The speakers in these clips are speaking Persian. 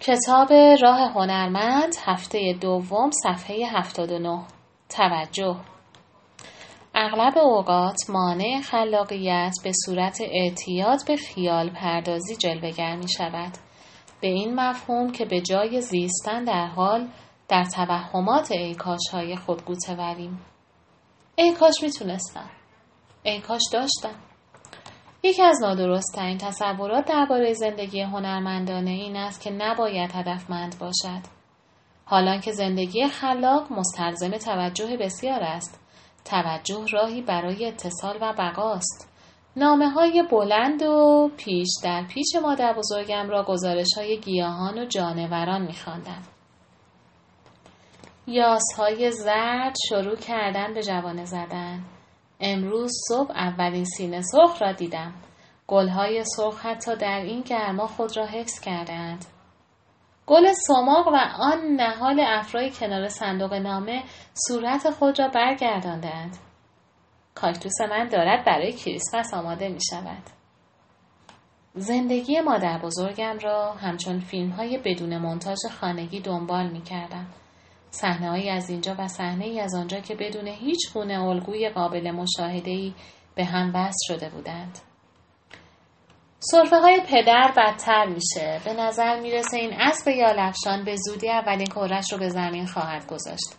کتاب راه هنرمند هفته دوم صفحه 79 توجه اغلب اوقات مانع خلاقیت به صورت اعتیاد به خیال پردازی جلوگر می شود. به این مفهوم که به جای زیستن در حال در توهمات ایکاش های خود گوته وریم. ای کاش می‌تونستم. ای کاش داشتم. یکی از نادرستترین تصورات درباره زندگی هنرمندانه این است که نباید هدفمند باشد. حالان که زندگی خلاق مستلزم توجه بسیار است. توجه راهی برای اتصال و بقاست. نامه های بلند و پیش در پیش مادر بزرگم را گزارش های گیاهان و جانوران می خواندم. یاس های زرد شروع کردن به جوانه زدن. امروز صبح اولین سینه سرخ را دیدم. گلهای سرخ حتی در این گرما خود را حفظ کردند. گل سماق و آن نهال افرای کنار صندوق نامه صورت خود را برگرداندند. کاکتوس من دارد برای کریسمس آماده می شود. زندگی مادر بزرگم را همچون فیلم های بدون منتاج خانگی دنبال می کردم. صحنه از اینجا و صحنه ای از آنجا که بدون هیچ گونه الگوی قابل مشاهده ای به هم وصل شده بودند. صرفه های پدر بدتر میشه. به نظر می‌رسه این اسب یالفشان به زودی اولین کورش رو به زمین خواهد گذاشت.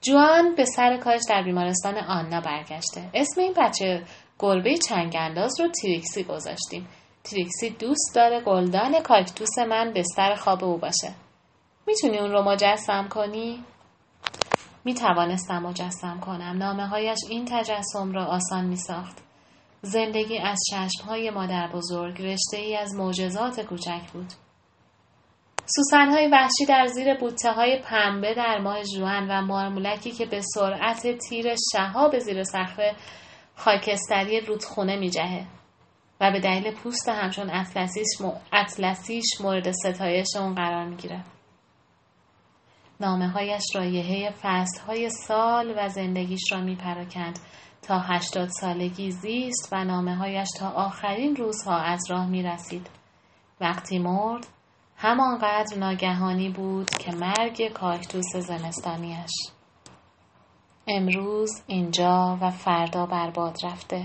جوان به سر کارش در بیمارستان آنا برگشته. اسم این بچه گربه چنگانداز رو تریکسی گذاشتیم. تریکسی دوست داره گلدان کاکتوس من به سر خواب او باشه. می‌تونی اون رو مجسم کنی؟ می توانستم مجسم کنم. نامه هایش این تجسم را آسان می ساخت. زندگی از چشم های مادر بزرگ رشته ای از معجزات کوچک بود. سوسن های وحشی در زیر بوته های پنبه در ماه جوان و مارمولکی که به سرعت تیر شهاب زیر صخره خاکستری رودخونه می جهه و به دلیل پوست همچون اطلسیش, اطلسیش مورد ستایش اون قرار می گیره. نامه هایش رایحه فصل های سال و زندگیش را می پراکند تا هشتاد سالگی زیست و نامه هایش تا آخرین روزها از راه می رسید. وقتی مرد همانقدر ناگهانی بود که مرگ کاکتوس زمستانیش. امروز اینجا و فردا برباد رفته.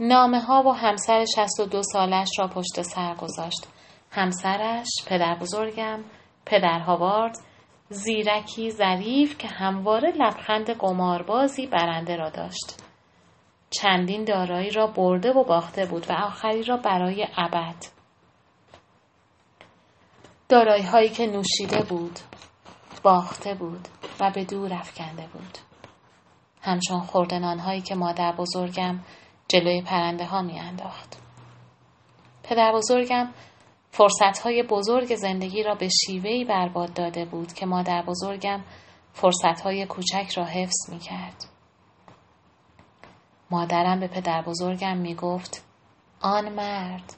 نامه ها و همسر 62 سالش را پشت سر گذاشت. همسرش، پدر بزرگم، پدر هاوارد، زیرکی ظریف که همواره لبخند قماربازی برنده را داشت. چندین دارایی را برده و باخته بود و آخری را برای ابد. دارایی هایی که نوشیده بود، باخته بود و به دور افکنده بود. همچون خوردنان هایی که مادر بزرگم جلوی پرنده ها می انداخت. پدر بزرگم فرصت های بزرگ زندگی را به شیوهی برباد داده بود که مادر بزرگم فرصت های کوچک را حفظ می کرد. مادرم به پدر بزرگم می گفت آن مرد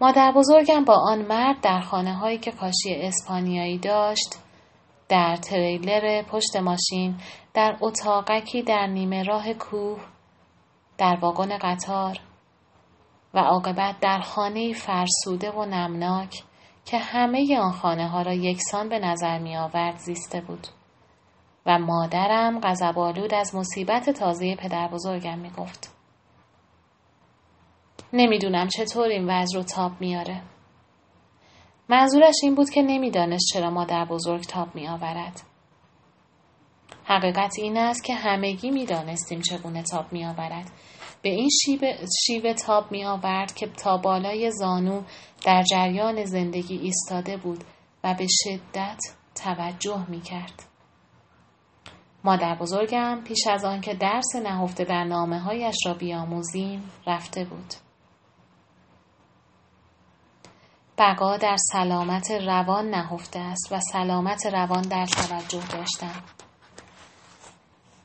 مادر بزرگم با آن مرد در خانه هایی که کاشی اسپانیایی داشت در تریلر پشت ماشین در اتاقکی در نیمه راه کوه در واگن قطار و عاقبت در خانه فرسوده و نمناک که همه آن خانه ها را یکسان به نظر می آورد زیسته بود و مادرم غضبآلود از مصیبت تازه پدر بزرگم می گفت. نمی‌دونم چطور این وضع رو تاب میاره. منظورش این بود که نمی‌دانست چرا مادر بزرگ تاب می آورد. حقیقت این است که همگی می دانستیم چگونه تاب می آورد. به این شیوه, تاب می آورد که تا بالای زانو در جریان زندگی ایستاده بود و به شدت توجه می کرد. مادر بزرگم پیش از آن که درس نهفته در نامه هایش را بیاموزیم رفته بود. بقا در سلامت روان نهفته است و سلامت روان در توجه داشتن.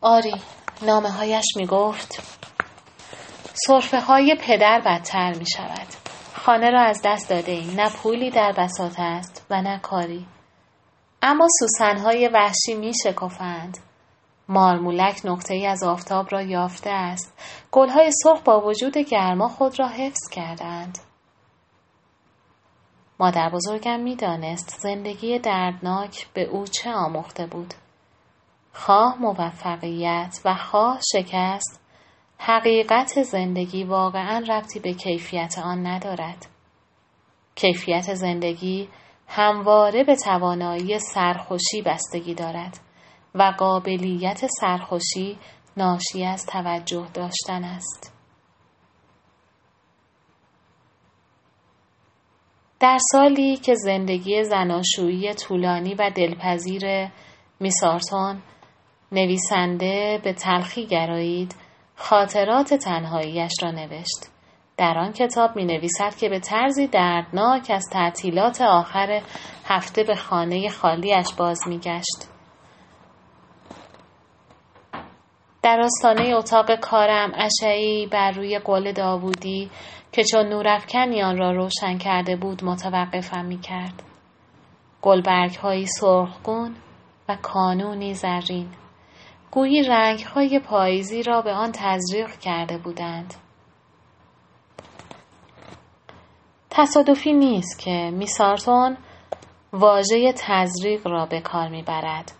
آری نامه هایش می گفت صرفه های پدر بدتر می شود. خانه را از دست داده ایم. نه پولی در بساط است و نه کاری. اما سوسن های وحشی می شکفند. مارمولک نقطه ای از آفتاب را یافته است. گلهای سرخ با وجود گرما خود را حفظ کردند. مادر بزرگم می‌دانست زندگی دردناک به او چه آموخته بود. خواه موفقیت و خواه شکست حقیقت زندگی واقعا ربطی به کیفیت آن ندارد. کیفیت زندگی همواره به توانایی سرخوشی بستگی دارد و قابلیت سرخوشی ناشی از توجه داشتن است. در سالی که زندگی زناشویی طولانی و دلپذیر میسارتون نویسنده به تلخی گرایید خاطرات تنهاییش را نوشت. در آن کتاب می نویسد که به طرزی دردناک از تعطیلات آخر هفته به خانه خالیش باز می گشت. در آستانه اتاق کارم اشعی بر روی قول داوودی که چون نورافکنی آن را روشن کرده بود متوقفم می کرد. گلبرگ های سرخگون و کانونی زرین. گویی رنگ های پاییزی را به آن تزریق کرده بودند. تصادفی نیست که میسارتون واژه تزریق را به کار می‌برد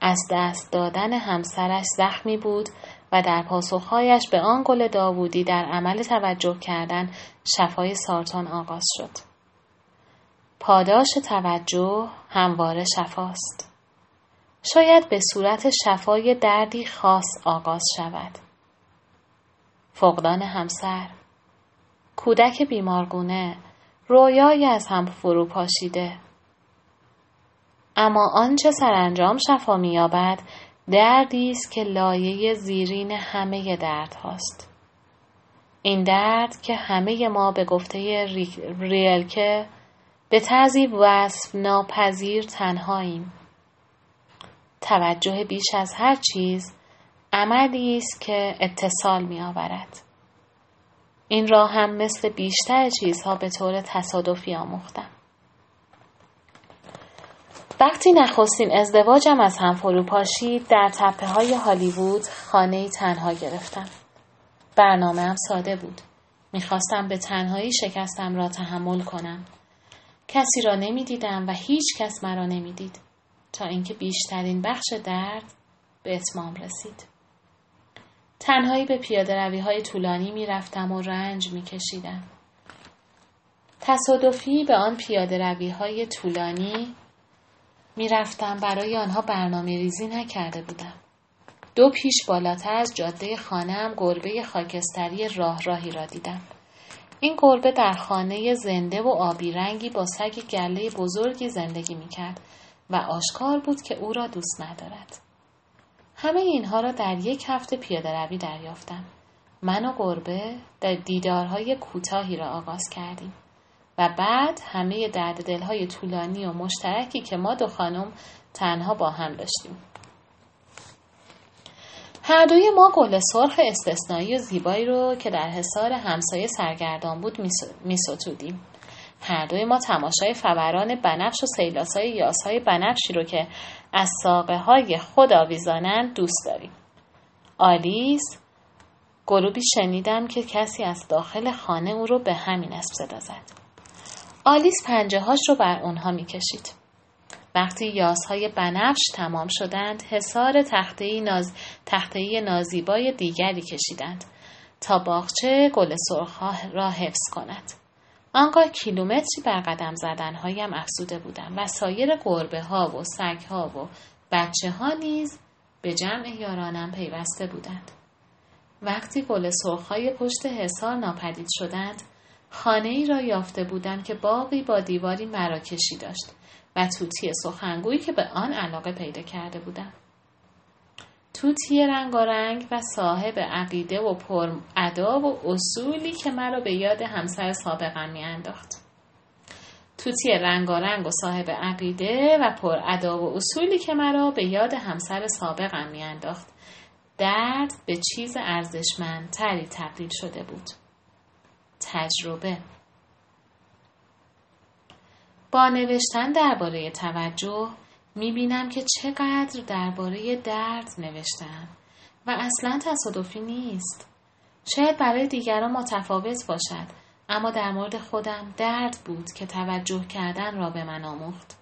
از دست دادن همسرش زخمی بود و در پاسخهایش به آن گل داوودی در عمل توجه کردن شفای سارتون آغاز شد. پاداش توجه همواره شفاست. شاید به صورت شفای دردی خاص آغاز شود. فقدان همسر کودک بیمارگونه رویایی از هم فرو پاشیده اما آنچه سرانجام شفا مییابد دردی است که لایه زیرین همه درد هاست. این درد که همه ما به گفته ریلکه به طرزی وصف ناپذیر تنهاییم. توجه بیش از هر چیز عملی است که اتصال می آورد. این را هم مثل بیشتر چیزها به طور تصادفی آموختم. وقتی نخستین ازدواجم از هم فرو پاشید در تپه های هالیوود خانه تنها گرفتم. برنامه هم ساده بود. می‌خواستم به تنهایی شکستم را تحمل کنم. کسی را نمی‌دیدم و هیچ کس مرا نمی‌دید تا اینکه بیشترین بخش درد به اتمام رسید. تنهایی به پیاده روی های طولانی می رفتم و رنج می کشیدم. تصادفی به آن پیاده روی های طولانی می رفتم برای آنها برنامه ریزی نکرده بودم. دو پیش بالاتر از جاده خانهام گربه خاکستری راه راهی را دیدم. این گربه در خانه زنده و آبی رنگی با سگ گله بزرگی زندگی می کرد و آشکار بود که او را دوست ندارد. همه اینها را در یک هفته پیاده روی دریافتم. من و گربه در دیدارهای کوتاهی را آغاز کردیم و بعد همه درد دلهای طولانی و مشترکی که ما دو خانم تنها با هم داشتیم. هر دوی ما گل سرخ استثنایی و زیبایی رو که در حصار همسایه سرگردان بود میستودیم. هر دوی ما تماشای فوران بنفش و سیلاسای یاسهای بنفشی رو که از ساقه های خود آویزانند دوست داریم. آلیس گروبی شنیدم که کسی از داخل خانه او رو به همین اسب صدا زد. آلیس پنجه هاش رو بر اونها می‌کشید. وقتی یاسهای بنفش تمام شدند حصار تختهی ناز... نازیبای دیگری کشیدند تا باغچه گل سرخ را حفظ کند. آنگاه کیلومتری بر قدم زدنهایم افزوده بودم و سایر گربه ها و سگ ها و بچه ها نیز به جمع یارانم پیوسته بودند. وقتی گل سرخهای پشت حصار ناپدید شدند خانه ای را یافته بودم که باقی با دیواری مراکشی داشت و توتی سخنگویی که به آن علاقه پیدا کرده بودم. توتی رنگارنگ و صاحب عقیده و پر ادا و اصولی که مرا به یاد همسر سابقم میانداخت. توتی رنگارنگ و صاحب عقیده و پر ادا و اصولی که مرا به یاد همسر سابقم میانداخت. درد به چیز ارزشمندتری تبدیل شده بود. تجربه با نوشتن درباره توجه می‌بینم که چقدر درباره درد نوشتم و اصلا تصادفی نیست. شاید برای دیگران متفاوت باشد اما در مورد خودم درد بود که توجه کردن را به من آموخت.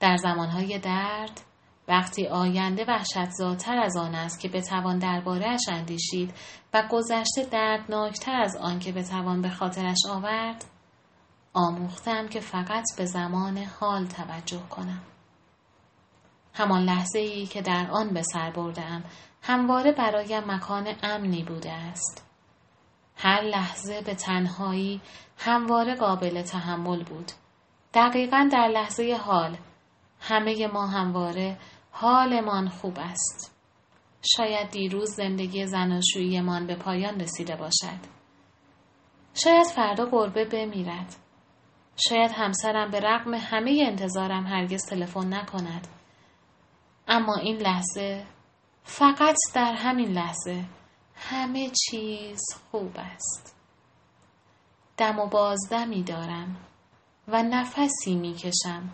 در زمانهای درد وقتی آینده وحشتزادتر از آن است که بتوان دربارهاش اندیشید و گذشته دردناکتر از آن که بتوان به خاطرش آورد آموختم که فقط به زمان حال توجه کنم همان لحظه ای که در آن به سر بردم همواره برایم مکان امنی بوده است هر لحظه به تنهایی همواره قابل تحمل بود دقیقا در لحظه حال همه ما همواره حالمان خوب است. شاید دیروز زندگی زناشوییمان به پایان رسیده باشد. شاید فردا گربه بمیرد. شاید همسرم به رغم همه انتظارم هرگز تلفن نکند. اما این لحظه فقط در همین لحظه همه چیز خوب است. دم و بازدمی دارم و نفسی می کشم.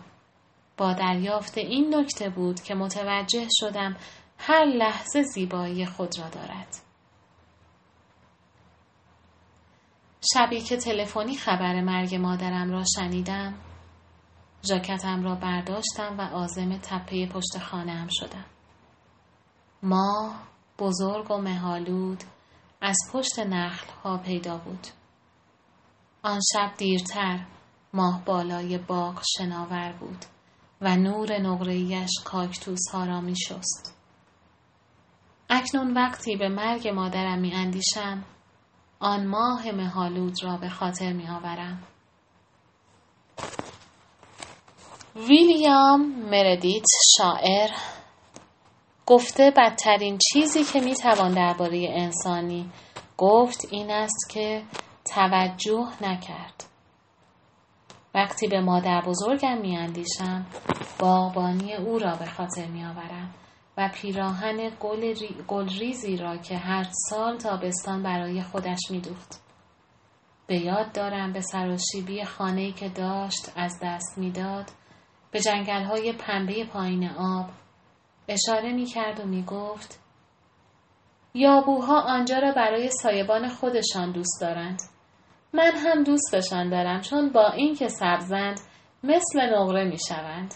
با دریافت این نکته بود که متوجه شدم هر لحظه زیبایی خود را دارد. شبی که تلفنی خبر مرگ مادرم را شنیدم ژاکتم را برداشتم و آزم تپه پشت خانه شدم. ما بزرگ و مهالود از پشت نخل ها پیدا بود. آن شب دیرتر ماه بالای باغ شناور بود. و نور نقرهیش کاکتوس ها را می شست. اکنون وقتی به مرگ مادرم می اندیشم آن ماه مهالود را به خاطر می آورم. ویلیام مردیت شاعر گفته بدترین چیزی که می توان درباره انسانی گفت این است که توجه نکرد. وقتی به مادر بزرگم می اندیشم باغبانی او را به خاطر می آورم و پیراهن گل, گل ریزی را که هر سال تابستان برای خودش می دوخت. به یاد دارم به سراشیبی خانه‌ای که داشت از دست می‌داد به جنگل پنبه پایین آب اشاره می کرد و می گفت یابوها آنجا را برای سایبان خودشان دوست دارند. من هم دوستشان دارم چون با اینکه سبزند مثل نقره می شوند.